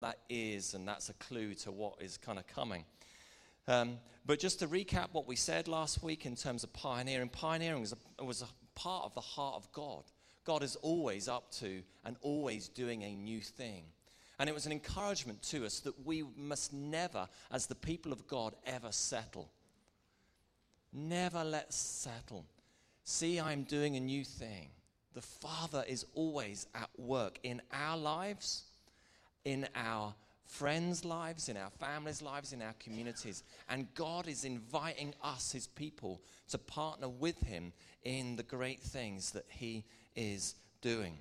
that is, and that's a clue to what is kind of coming. Um, but just to recap what we said last week in terms of pioneering, pioneering was a, was a part of the heart of God. God is always up to and always doing a new thing. And it was an encouragement to us that we must never, as the people of God, ever settle. Never let settle. See, I'm doing a new thing. The Father is always at work in our lives, in our friends' lives, in our families' lives, in our communities. And God is inviting us, His people, to partner with Him in the great things that He is doing.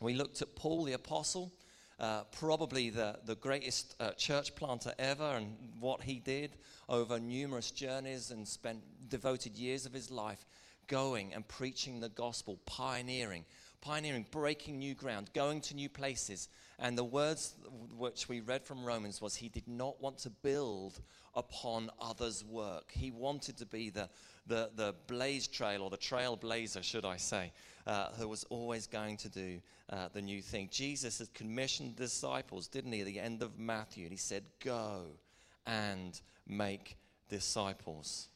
We looked at Paul the Apostle, uh, probably the, the greatest uh, church planter ever, and what he did over numerous journeys and spent devoted years of his life going and preaching the gospel, pioneering, pioneering, breaking new ground, going to new places. And the words which we read from Romans was he did not want to build upon others' work. He wanted to be the, the, the blaze trail or the trailblazer, should I say, uh, who was always going to do uh, the new thing. Jesus had commissioned disciples, didn't he, at the end of Matthew? And he said, Go and make disciples.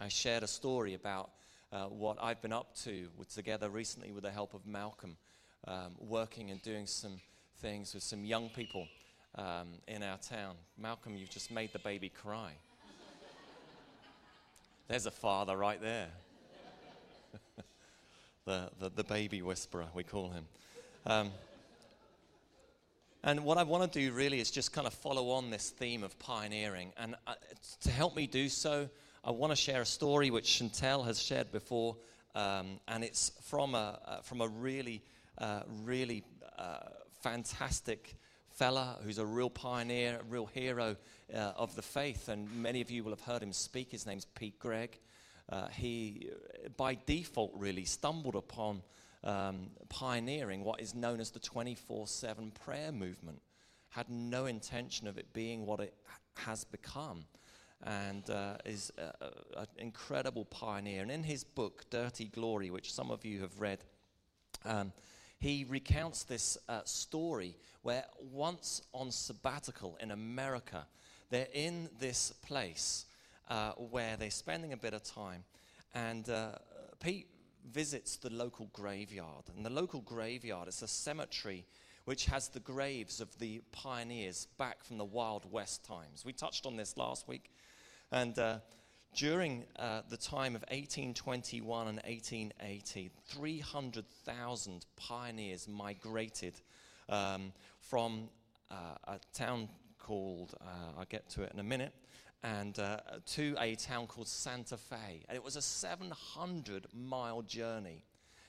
I shared a story about uh, what I've been up to together recently with the help of Malcolm, um, working and doing some things with some young people um, in our town. Malcolm, you've just made the baby cry. There's a father right there. the, the, the, baby whisperer, we call him. Um, and what I want to do really is just kind of follow on this theme of pioneering. And uh, to help me do so, I want to share a story which Chantel has shared before. Um, and it's from a, uh, from a really, uh, really uh, fantastic fella who's a real pioneer, a real hero uh, of the faith. And many of you will have heard him speak. His name's Pete Greig. Uh, he, by default, really stumbled upon um, pioneering what is known as the 24 7 prayer movement. Had no intention of it being what it has become. And uh, is an incredible pioneer. And in his book, Dirty Glory, which some of you have read, um, he recounts this uh, story where once on sabbatical in America, they're in this place uh, where they're spending a bit of time. And uh, Pete visits the local graveyard. And the local graveyard is a cemetery which has the graves of the pioneers back from the Wild West times. We touched on this last week. And uh, during uh, the time of 1821 and 1880, 300,000 pioneers migrated um, from uh, a town called, uh, I'll get to it in a minute, and uh, to a town called Santa Fe. And it was a 700 mile journey.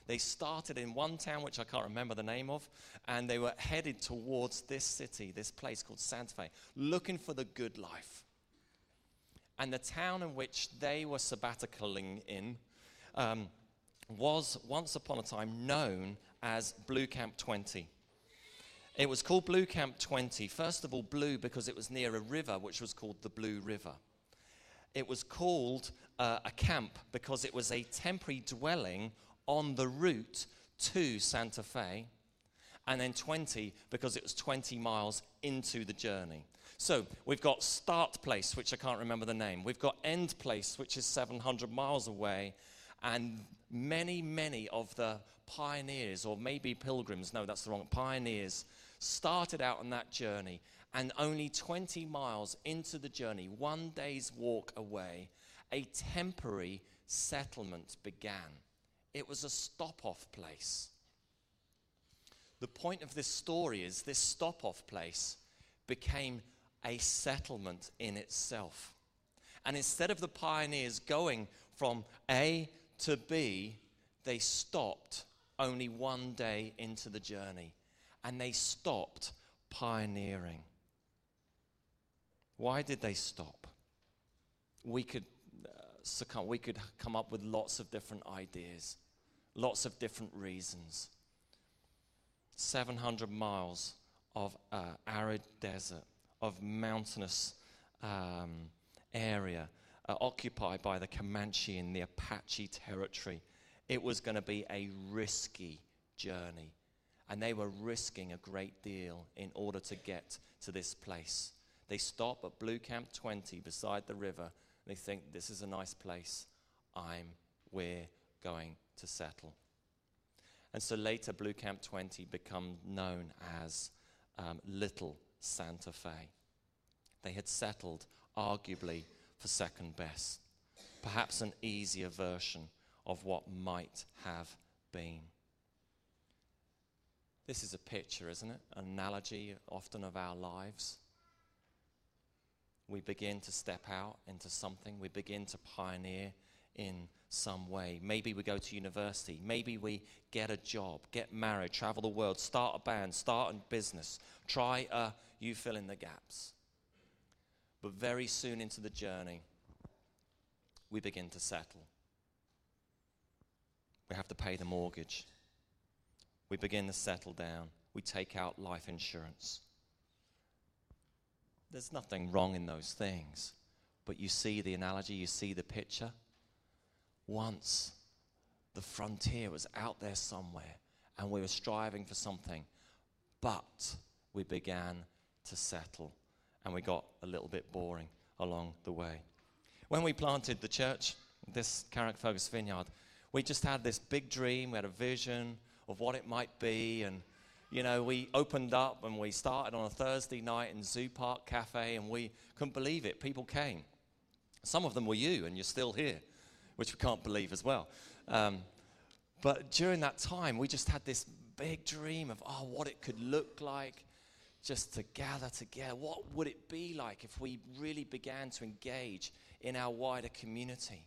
They started in one town, which I can't remember the name of, and they were headed towards this city, this place called Santa Fe, looking for the good life. And the town in which they were sabbaticaling in um, was once upon a time known as Blue Camp 20. It was called Blue Camp 20. First of all, blue because it was near a river which was called the Blue River. It was called uh, a camp because it was a temporary dwelling on the route to Santa Fe. And then 20 because it was 20 miles into the journey. So we've got start place, which I can't remember the name. We've got end place, which is 700 miles away. And many, many of the pioneers, or maybe pilgrims, no, that's the wrong, pioneers, started out on that journey. And only 20 miles into the journey, one day's walk away, a temporary settlement began. It was a stop off place. The point of this story is this stop off place became a settlement in itself. And instead of the pioneers going from A to B, they stopped only one day into the journey and they stopped pioneering. Why did they stop? We could uh, succumb, we could come up with lots of different ideas, lots of different reasons. 700 miles of uh, arid desert of mountainous um, area uh, occupied by the Comanche in the Apache territory. It was going to be a risky journey, And they were risking a great deal in order to get to this place. They stop at Blue Camp 20 beside the river. and They think, this is a nice place. I'm, we're going to settle. And so later, Blue Camp 20 become known as um, Little Santa Fe. They had settled, arguably, for second best, perhaps an easier version of what might have been. This is a picture, isn't it? An analogy often of our lives. We begin to step out into something, we begin to pioneer in some way. Maybe we go to university, maybe we get a job, get married, travel the world, start a band, start a business, try a, you fill in the gaps. But very soon into the journey, we begin to settle. We have to pay the mortgage. We begin to settle down. We take out life insurance. There's nothing wrong in those things. But you see the analogy, you see the picture. Once the frontier was out there somewhere and we were striving for something, but we began to settle and we got a little bit boring along the way. When we planted the church, this Carrick Carrickfergus Vineyard, we just had this big dream, we had a vision of what it might be, and you know, we opened up and we started on a Thursday night in Zoo Park Cafe, and we couldn't believe it. People came. Some of them were you, and you're still here, which we can't believe as well. Um, but during that time, we just had this big dream of, oh, what it could look like just to gather together. What would it be like if we really began to engage in our wider community?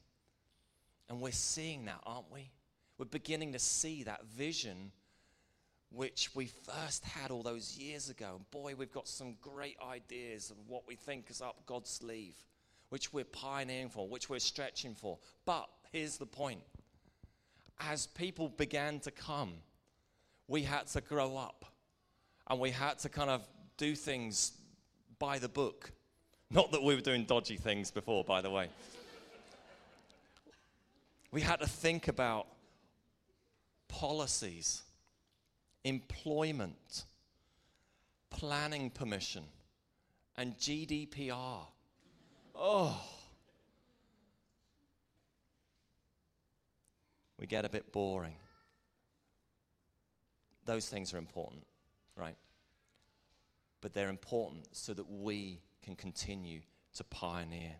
And we're seeing that, aren't we? We're beginning to see that vision which we first had all those years ago. And boy, we've got some great ideas of what we think is up God's sleeve, which we're pioneering for, which we're stretching for. But here's the point as people began to come, we had to grow up and we had to kind of do things by the book. Not that we were doing dodgy things before, by the way. we had to think about policies employment, planning permission, and GDPR. Oh. We get a bit boring. Those things are important, right? But they're important so that we can continue to pioneer.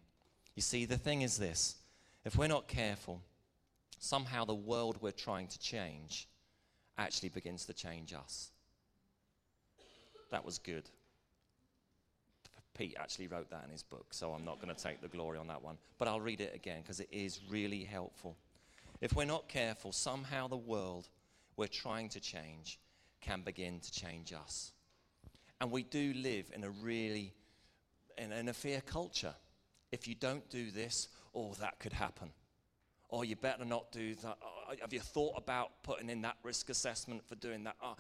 You see, the thing is this if we're not careful, somehow the world we're trying to change actually begins to change us. That was good. Pete actually wrote that in his book, so I'm not going to take the glory on that one. But I'll read it again because it is really helpful. If we're not careful, somehow the world we're trying to change can begin to change us. And we do live in a really in, in a fear culture. If you don't do this, oh, that could happen. Or you better not do that. Oh, have you thought about putting in that risk assessment for doing that? Oh,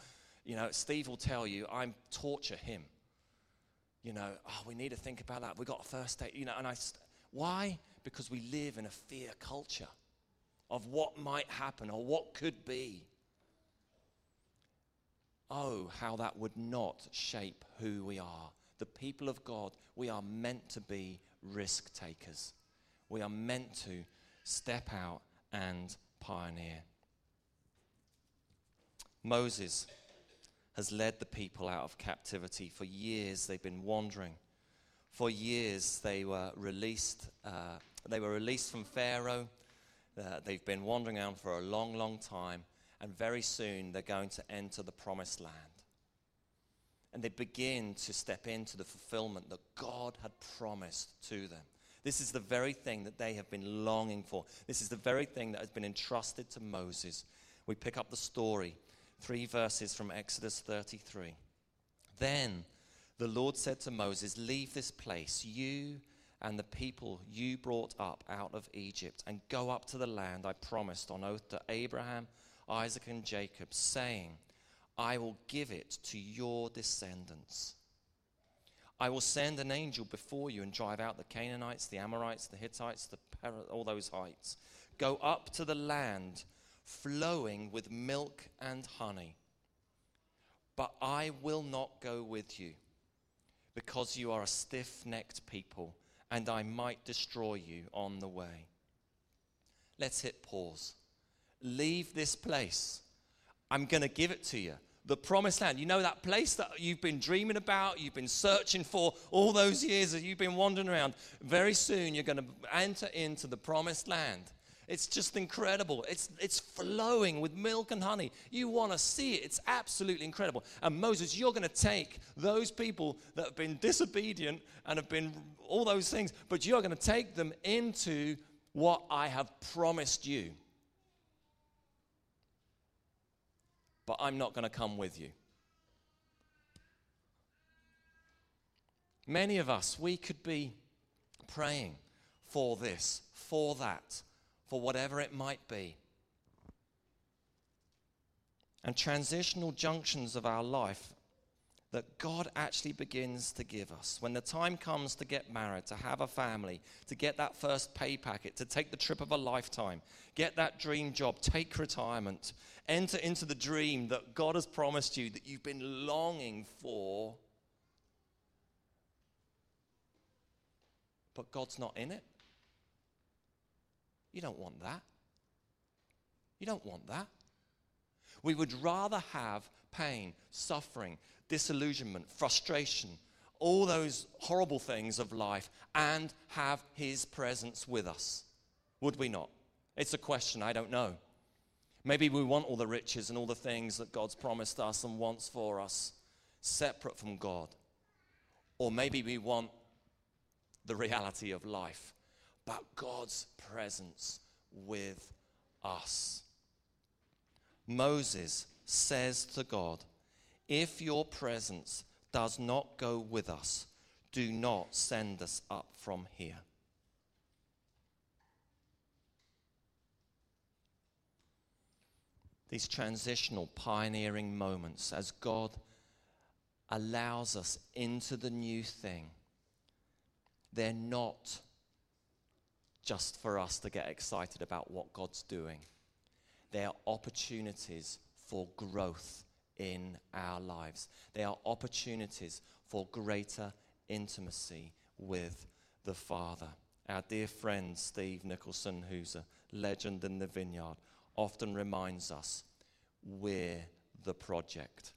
you know, Steve will tell you, I'm torture him. You know, oh, we need to think about that. We got a first date. You know, and I, st- why? Because we live in a fear culture of what might happen or what could be. Oh, how that would not shape who we are. The people of God, we are meant to be risk takers. We are meant to step out and pioneer. Moses has led the people out of captivity. For years they've been wandering. For years they were released. Uh, they were released from Pharaoh. Uh, they've been wandering around for a long, long time. And very soon they're going to enter the promised land. And they begin to step into the fulfillment that God had promised to them. This is the very thing that they have been longing for. This is the very thing that has been entrusted to Moses. We pick up the story, three verses from Exodus 33. Then the Lord said to Moses, Leave this place, you and the people you brought up out of Egypt, and go up to the land I promised on oath to Abraham, Isaac, and Jacob, saying, I will give it to your descendants. I will send an angel before you and drive out the Canaanites, the Amorites, the Hittites, the all those heights. Go up to the land flowing with milk and honey. But I will not go with you because you are a stiff necked people, and I might destroy you on the way. Let's hit pause. Leave this place. I'm going to give it to you. The promised land. You know that place that you've been dreaming about, you've been searching for all those years that you've been wandering around. Very soon you're going to enter into the promised land. It's just incredible. It's, it's flowing with milk and honey. You want to see it. It's absolutely incredible. And Moses, you're going to take those people that have been disobedient and have been all those things, but you're going to take them into what I have promised you. But I'm not going to come with you. Many of us, we could be praying for this, for that, for whatever it might be. And transitional junctions of our life that God actually begins to give us. When the time comes to get married, to have a family, to get that first pay packet, to take the trip of a lifetime, get that dream job, take retirement, enter into the dream that God has promised you that you've been longing for. But God's not in it. You don't want that. You don't want that. We would rather have pain, suffering, disillusionment, frustration, all those horrible things of life, and have His presence with us. Would we not? It's a question, I don't know. Maybe we want all the riches and all the things that God's promised us and wants for us separate from God. Or maybe we want the reality of life, but God's presence with us. Moses says to God, if your presence does not go with us, do not send us up from here. These transitional, pioneering moments as God allows us into the new thing, they're not just for us to get excited about what God's doing. They are opportunities for growth in our lives. They are opportunities for greater intimacy with the Father. Our dear friend Steve Nicholson, who's a legend in the vineyard, often reminds us we're the project.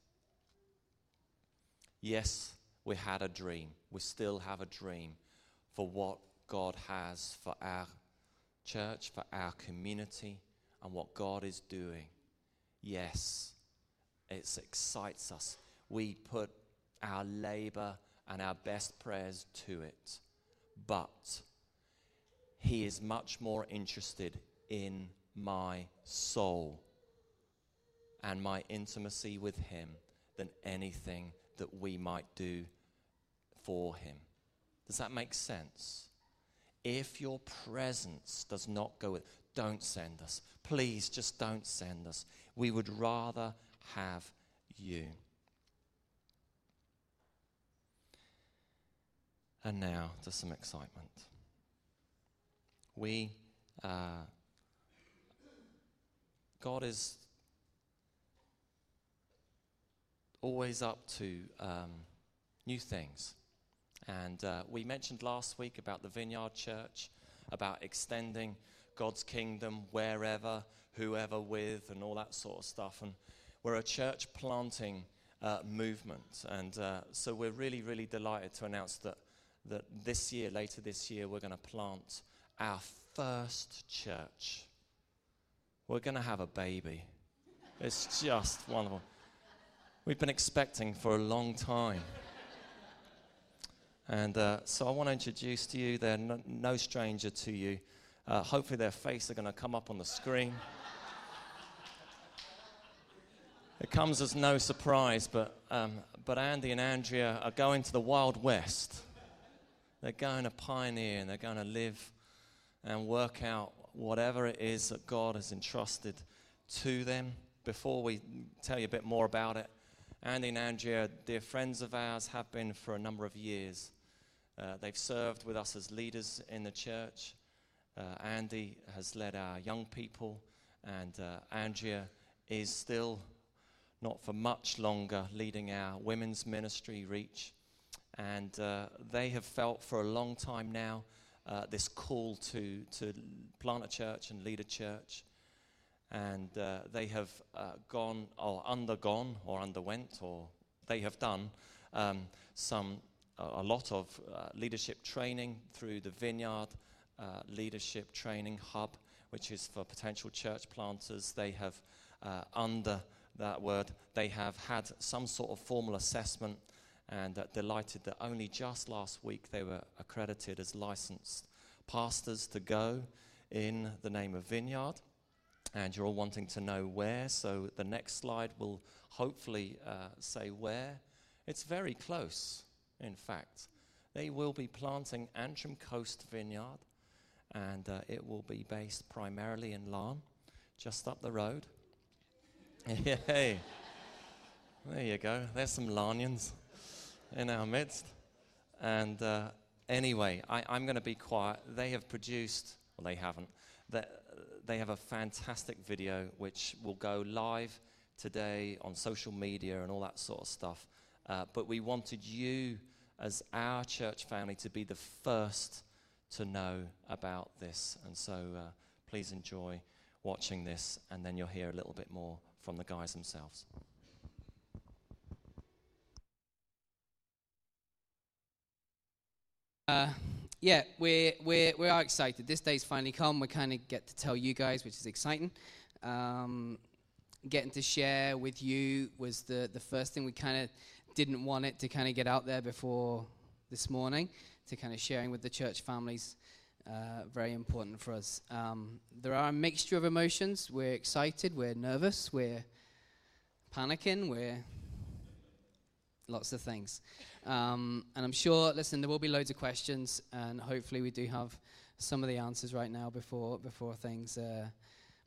Yes, we had a dream. We still have a dream for what God has for our church, for our community, and what God is doing. Yes, it excites us. We put our labor and our best prayers to it. But He is much more interested in my soul and my intimacy with Him than anything that we might do for Him. Does that make sense? If your presence does not go with, don't send us. Please just don't send us. We would rather have you. And now to some excitement. We, uh, God is always up to um, new things. And uh, we mentioned last week about the Vineyard Church, about extending God's kingdom wherever, whoever with, and all that sort of stuff. And we're a church planting uh, movement. And uh, so we're really, really delighted to announce that, that this year, later this year, we're going to plant our first church. We're going to have a baby. It's just wonderful. We've been expecting for a long time. And uh, so I want to introduce to you, they're no, no stranger to you. Uh, hopefully, their face are going to come up on the screen. It comes as no surprise, but, um, but Andy and Andrea are going to the Wild West. They're going to pioneer and they're going to live and work out whatever it is that God has entrusted to them. Before we tell you a bit more about it, Andy and Andrea, dear friends of ours, have been for a number of years. Uh, they've served with us as leaders in the church. Uh, Andy has led our young people, and uh, Andrea is still not for much longer, leading our women's ministry, Reach. And uh, they have felt for a long time now uh, this call to, to plant a church and lead a church. And uh, they have uh, gone or undergone or underwent or they have done um, some a lot of uh, leadership training through the Vineyard uh, Leadership Training Hub, which is for potential church planters. They have, uh, under that word, they have had some sort of formal assessment and uh, delighted that only just last week they were accredited as licensed pastors to go in the name of Vineyard. And you're all wanting to know where, so the next slide will hopefully uh, say where. It's very close in fact. They will be planting Antrim Coast Vineyard, and uh, it will be based primarily in Larne, just up the road. hey, there you go. There's some Larnians in our midst. And uh, anyway, I, am going to be quiet. They have produced, well, they haven't, they, they have a fantastic video which will go live today on social media and all that sort of stuff. Uh, but we wanted you as our church family to be the first to know about this. And so uh, please enjoy watching this, and then you'll hear a little bit more from the guys themselves. Uh, yeah, we're, we're, we are excited. This day's finally come. We kind of get to tell you guys, which is exciting. Um, getting to share with you was the, the first thing we kind of didn't want it to kind of get out there before this morning, to kind of sharing with the church families. Uh, very important for us. Um, there are a mixture of emotions. We're excited, we're nervous, we're panicking, we're lots of things. Um, and I'm sure, listen, there will be loads of questions, and hopefully we do have some of the answers right now before before things uh,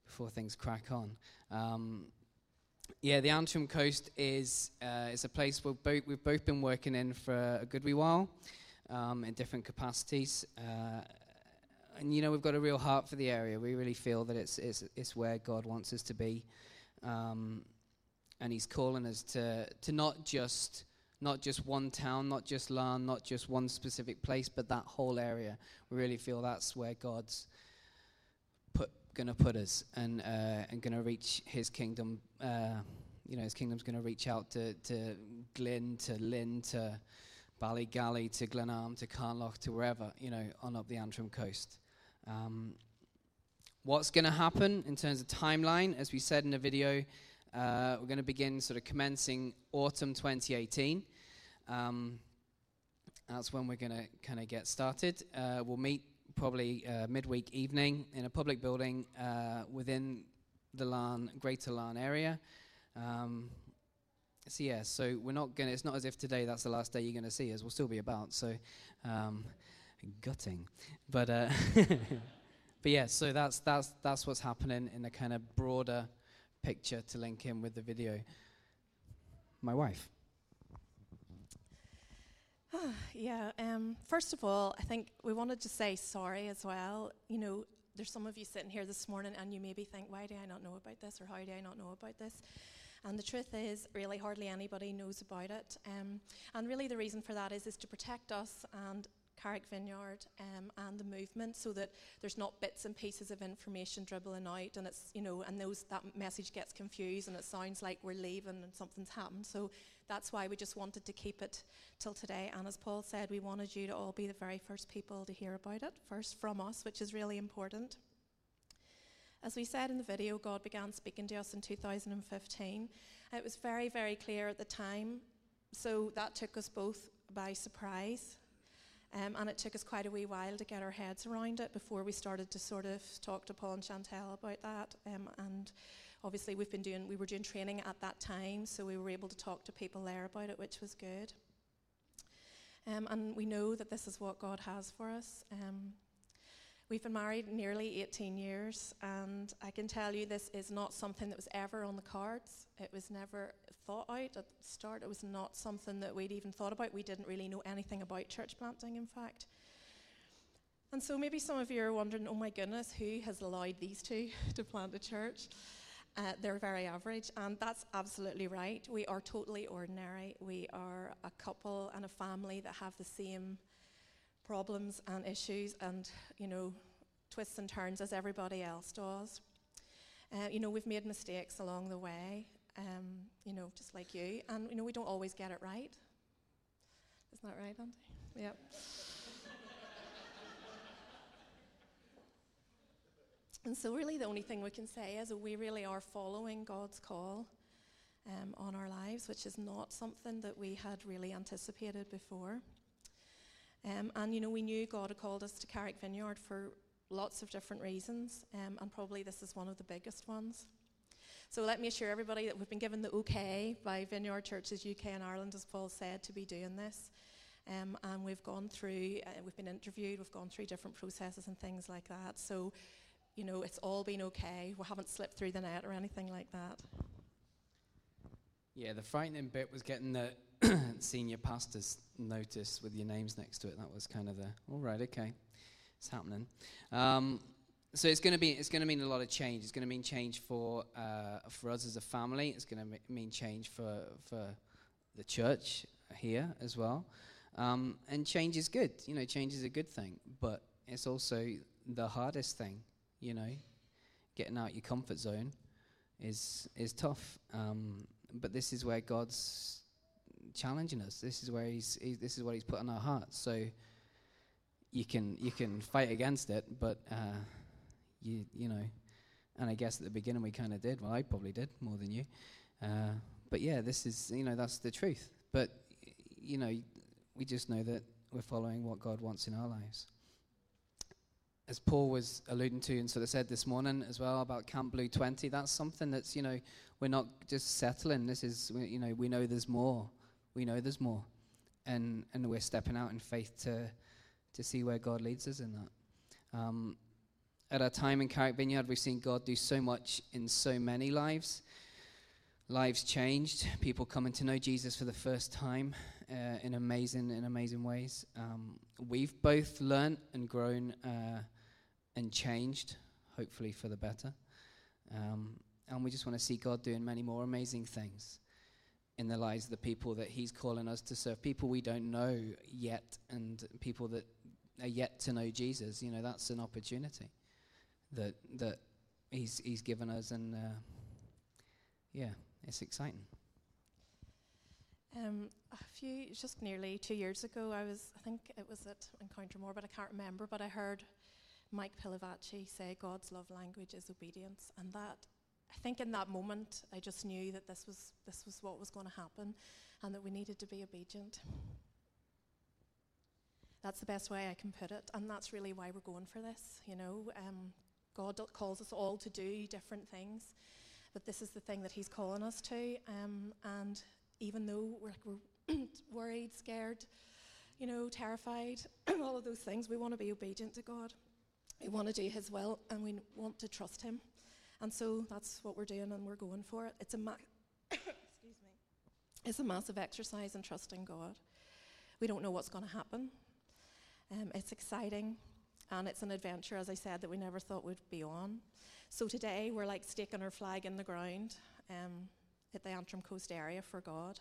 before things crack on. Um, yeah, the Antrim coast is uh, is a place we've both, we've both been working in for a good wee while, um, in different capacities. Uh, and you know we've got a real heart for the area. We really feel that it's it's, it's where God wants us to be, um, and He's calling us to to not just not just one town, not just Larne, not just one specific place, but that whole area. We really feel that's where God's put going to put us and uh, and going to reach His kingdom. Uh, you know, His kingdom's going to reach out to to Glynn, to Lynn, to Ballygally, to Glenarm, to Carnlough, to wherever you know on up the Antrim coast. Um, what's going to happen in terms of timeline? As we said in the video, uh, we're going to begin sort of commencing autumn 2018. Um, that's when we're going to kind of get started. Uh, we'll meet probably uh, midweek evening in a public building uh, within the Larne, Greater Larne area. Um, so yeah, so we're not gonna. It's not as if today that's the last day you're gonna see us. We'll still be about. So, um, gutting, but uh, but yeah. So that's that's that's what's happening in a kind of broader picture to link in with the video. My wife. yeah. Um, first of all, I think we wanted to say sorry as well. You know, there's some of you sitting here this morning and you maybe think, why do I not know about this or how do I not know about this? And the truth is, really, hardly anybody knows about it. Um, and really, the reason for that is, is to protect us and Carrick Vineyard um, and the movement so that there's not bits and pieces of information dribbling out and it's, you know, and those, that message gets confused and it sounds like we're leaving and something's happened. So that's why we just wanted to keep it till today. And as Paul said, we wanted you to all be the very first people to hear about it, first from us, which is really important. As we said in the video, God began speaking to us in 2015. It was very, very clear at the time, so that took us both by surprise. Um, and it took us quite a wee while to get our heads around it before we started to sort of talk to Paul and Chantel about that. Um, and obviously, we've been doing we were doing training at that time, so we were able to talk to people there about it, which was good. Um, and we know that this is what God has for us. Um, we've been married nearly 18 years, and I can tell you this is not something that was ever on the cards. It was never thought out at the start. It was not something that we'd even thought about. We didn't really know anything about church planting, in fact. And so maybe some of you are wondering, oh my goodness, who has allowed these two to plant a church? Uh, they're very average, and that's absolutely right. We are totally ordinary. We are a couple and a family that have the same problems and issues and, you know, twists and turns as everybody else does. Uh, you know, we've made mistakes along the way, um, you know, just like you, and, you know, we don't always get it right. Isn't that right, Andy? Yep. And so, really, the only thing we can say is that we really are following God's call um, on our lives, which is not something that we had really anticipated before. Um, and, you know, we knew God had called us to Carrick Vineyard for lots of different reasons, um, and probably this is one of the biggest ones. So, let me assure everybody that we've been given the okay by Vineyard Churches UK and Ireland, as Paul said, to be doing this. Um, and we've gone through, uh, we've been interviewed, we've gone through different processes and things like that. So, you know, it's all been okay. We haven't slipped through the net or anything like that. Yeah, the frightening bit was getting the senior pastor's notice with your names next to it. That was kind of the all right, okay, it's happening. Um, so it's going to be it's going to mean a lot of change. It's going to mean change for uh, for us as a family. It's going to mean change for for the church here as well. Um, and change is good. You know, change is a good thing, but it's also the hardest thing you know, getting out your comfort zone is is tough. Um, but this is where God's challenging us. This is where he's, he, this is what He's put on our hearts. So you can you can fight against it, but uh, you you know, and I guess at the beginning we kind of did. Well, I probably did more than you. Uh, but yeah, this is you know that's the truth. But you know, we just know that we're following what God wants in our lives as Paul was alluding to and sort of said this morning as well about Camp Blue 20, that's something that's, you know, we're not just settling. This is, you know, we know there's more. We know there's more. And, and we're stepping out in faith to, to see where God leads us in that. Um, at our time in Carrick Vineyard, we've seen God do so much in so many lives. Lives changed, people coming to know Jesus for the first time uh, in amazing, in amazing ways. Um, we've both learned and grown uh, and changed, hopefully for the better. Um, and we just want to see God doing many more amazing things in the lives of the people that He's calling us to serve. People we don't know yet, and people that are yet to know Jesus. You know, that's an opportunity that that He's He's given us, and uh, yeah, it's exciting. Um, a few, just nearly two years ago, I was, I think it was at Encounter More, but I can't remember. But I heard Mike Pilavachi say God's love language is obedience, and that I think in that moment I just knew that this was this was what was going to happen, and that we needed to be obedient. That's the best way I can put it, and that's really why we're going for this. You know, um, God calls us all to do different things, but this is the thing that He's calling us to. Um, and even though we're, we're worried, scared, you know, terrified, all of those things, we want to be obedient to God. We want to do His will and we want to trust Him. And so that's what we're doing and we're going for it. It's a, ma- excuse me. It's a massive exercise in trusting God. We don't know what's going to happen. Um, it's exciting and it's an adventure, as I said, that we never thought we'd be on. So today we're like staking our flag in the ground um, at the Antrim Coast area for God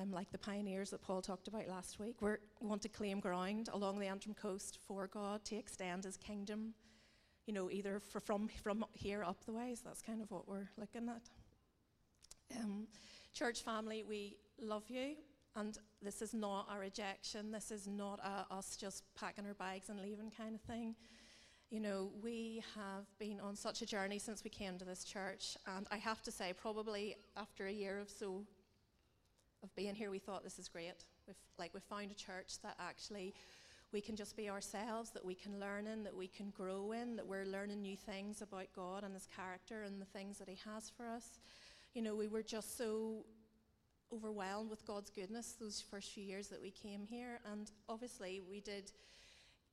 um, like the pioneers that Paul talked about last week. we want to claim ground along the Antrim coast for God to extend his kingdom, you know, either from, from here up the ways. That's kind of what we're looking at. Um, church family, we love you. And this is not a rejection. This is not a, us just packing our bags and leaving kind of thing. You know, we have been on such a journey since we came to this church. And I have to say, probably after a year or so of being here, we thought this is great. We've like we found a church that actually we can just be ourselves, that we can learn in, that we can grow in, that we're learning new things about God and His character and the things that He has for us. You know, we were just so overwhelmed with God's goodness those first few years that we came here, and obviously we did.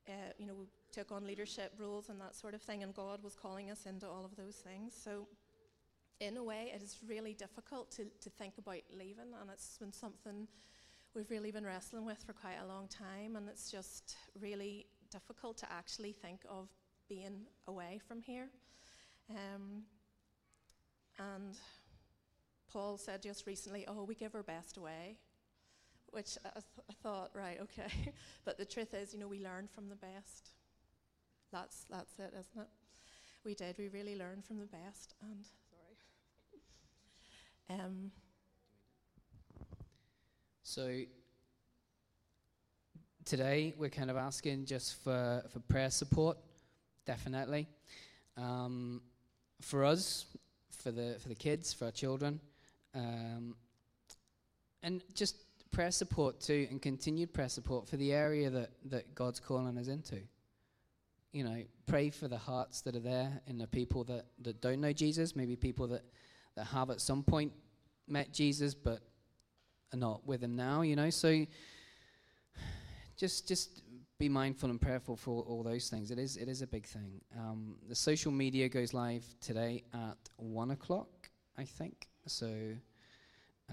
Uh, you know, we took on leadership roles and that sort of thing, and God was calling us into all of those things. So in a way, it is really difficult to, to think about leaving, and it's been something we've really been wrestling with for quite a long time, and it's just really difficult to actually think of being away from here. Um, And Paul said just recently, oh, we give our best away, which I, th- I thought, right, okay. but the truth is, you know, we learn from the best. That's, that's it, isn't it? We did. We really learned from the best. And, sorry. Um, So today we're kind of asking just for, for prayer support, definitely. Um, for us, for the for the kids, for our children, um, and just prayer support too, and continued prayer support for the area that, that God's calling us into. You know, pray for the hearts that are there and the people that, that don't know Jesus, maybe people that, that have at some point met Jesus but not with him now, you know. So just just be mindful and prayerful for all, all those things. It is it is a big thing. Um, the social media goes live today at one o'clock, I think. So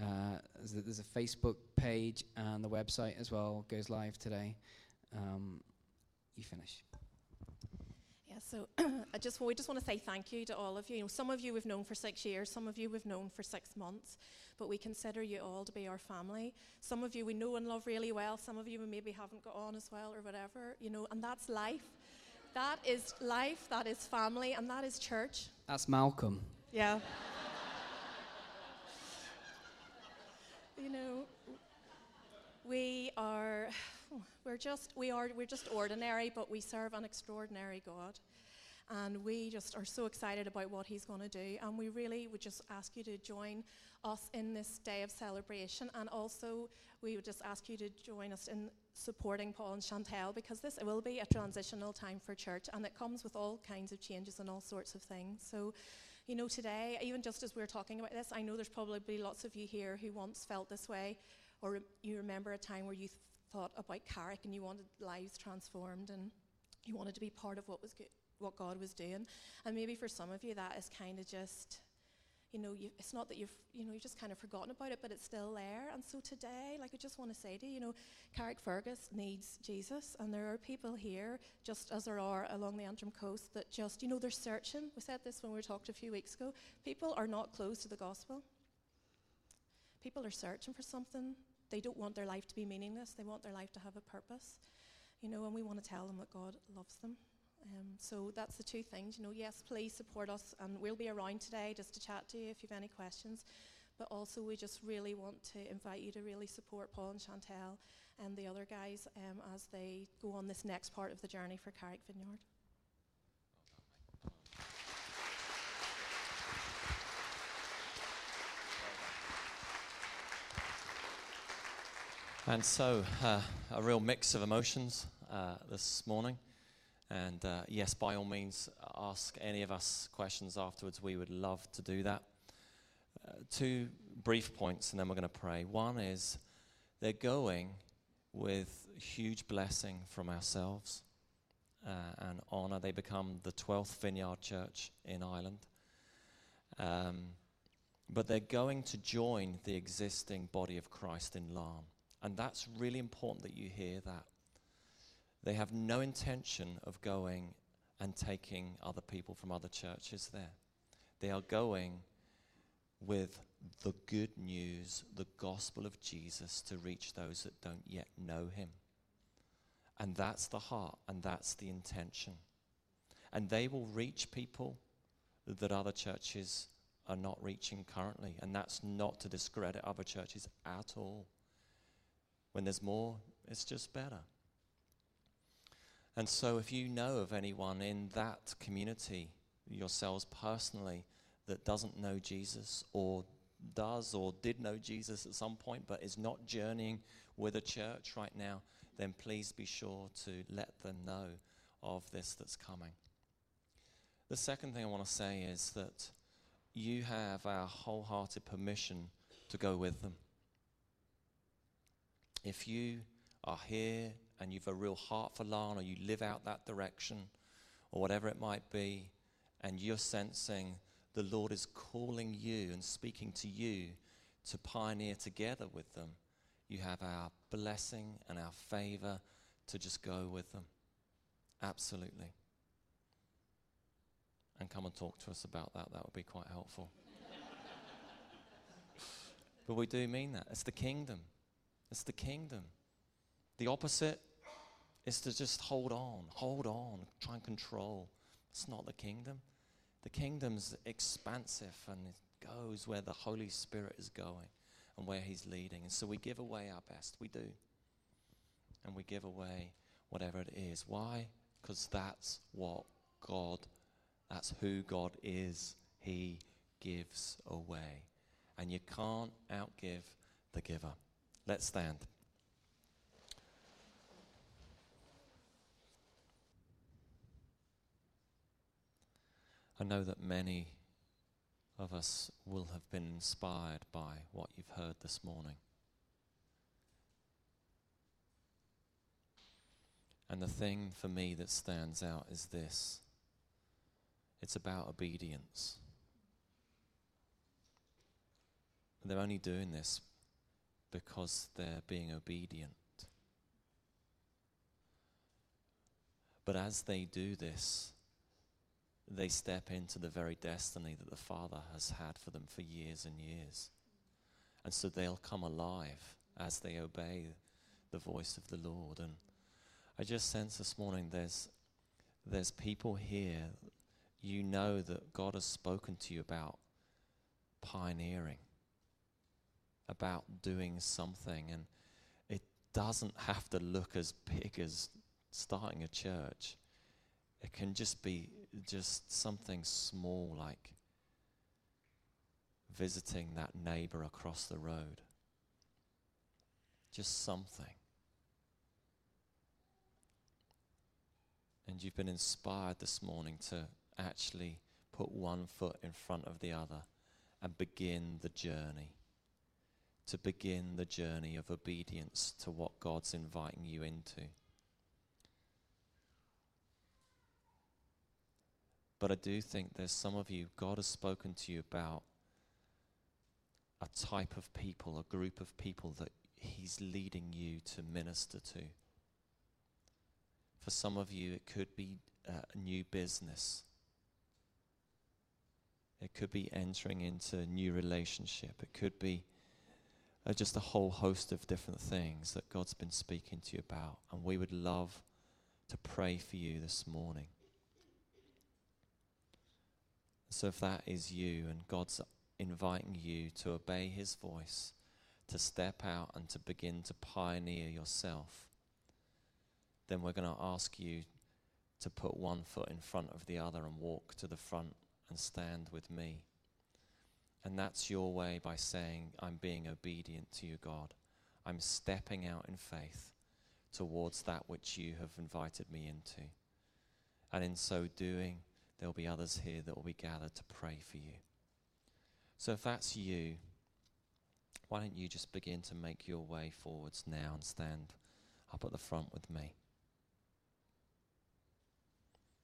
uh, there's, a, Facebook page and the website as well goes live today. Um, you finish. Yeah, so I just we just want to say thank you to all of you. you know, some of you we've known for six years, some of you we've known for six months, but we consider you all to be our family. Some of you we know and love really well. Some of you we maybe haven't got on as well or whatever, you know, and that's life. That is life. That is family, and that is church. That's Malcolm. Yeah. you know, we are we're just we are we're just ordinary, but we serve an extraordinary God. And we just are so excited about what he's going to do. And we really would just ask you to join us in this day of celebration. And also, we would just ask you to join us in supporting Paul and Chantel because this will be a transitional time for church and it comes with all kinds of changes and all sorts of things. So, you know, today, even just as we're talking about this, I know there's probably lots of you here who once felt this way or you remember a time where you thought about Carrick and you wanted lives transformed and you wanted to be part of what was good, what God was doing. And maybe for some of you that is kind of just you know, you, it's not that you've, you know, you've just kind of forgotten about it, but it's still there. And so today, like I just want to say to you, you know, Carrick Carrickfergus needs Jesus, and there are people here, just as there are along the Antrim coast, that just, you know, they're searching. We said this when we talked a few weeks ago. People are not closed to the gospel. People are searching for something. They don't want their life to be meaningless. They want their life to have a purpose, you know, and we want to tell them that God loves them. Um, so that's the two things. You know, yes, please support us, and we'll be around today just to chat to you if you have any questions. But also, we just really want to invite you to really support Paul and Chantel and the other guys um, as they go on this next part of the journey for Carrick Vineyard. And so, uh, a real mix of emotions uh, this morning. And uh, yes, by all means, ask any of us questions afterwards. We would love to do that. Uh, two brief points, and then we're going to pray. One is they're going with huge blessing from ourselves uh, and honor. They become the 12th Vineyard Church in Ireland. Um, but they're going to join the existing body of Christ in Larne. And that's really important that you hear that. They have no intention of going and taking other people from other churches there. They are going with the good news, the gospel of Jesus, to reach those that don't yet know him. And that's the heart, and that's the intention. And they will reach people that other churches are not reaching currently. And that's not to discredit other churches at all. When there's more, it's just better. And so, if you know of anyone in that community, yourselves personally, that doesn't know Jesus or does or did know Jesus at some point but is not journeying with a church right now, then please be sure to let them know of this that's coming. The second thing I want to say is that you have our wholehearted permission to go with them. If you are here and you've a real heart for Larne or you live out that direction or whatever it might be, and you're sensing the Lord is calling you and speaking to you to pioneer together with them, you have our blessing and our favor to just go with them. Absolutely. And come and talk to us about that. That would be quite helpful. But we do mean that. It's the kingdom. It's the kingdom. The opposite is to just hold on, hold on, try and control. It's not the kingdom. The kingdom's expansive and it goes where the Holy Spirit is going and where He's leading. And so we give away our best. We do. And we give away whatever it is. Why? Because that's what God, that's who God is. He gives away. And you can't outgive the giver. Let's stand. I know that many of us will have been inspired by what you've heard this morning. And the thing for me that stands out is this it's about obedience. They're only doing this because they're being obedient. But as they do this, they step into the very destiny that the Father has had for them for years and years. And so they'll come alive as they obey the voice of the Lord. And I just sense this morning there's, there's people here, you know that God has spoken to you about pioneering, about doing something. And it doesn't have to look as big as starting a church. It can just be just something small like visiting that neighbor across the road. Just something. And you've been inspired this morning to actually put one foot in front of the other and begin the journey. To begin the journey of obedience to what God's inviting you into. But I do think there's some of you, God has spoken to you about a type of people, a group of people that He's leading you to minister to. For some of you, it could be a new business. It could be entering into a new relationship. It could be uh, just a whole host of different things that God's been speaking to you about. And we would love to pray for you this morning. So if that is you and God's inviting you to obey his voice, to step out and to begin to pioneer yourself, then we're going to ask you to put one foot in front of the other and walk to the front and stand with me. And that's your way by saying, I'm being obedient to you, God. I'm stepping out in faith towards that which you have invited me into. And in so doing, there'll be others here that will be gathered to pray for you. So if that's you, why don't you just begin to make your way forwards now and stand up at the front with me?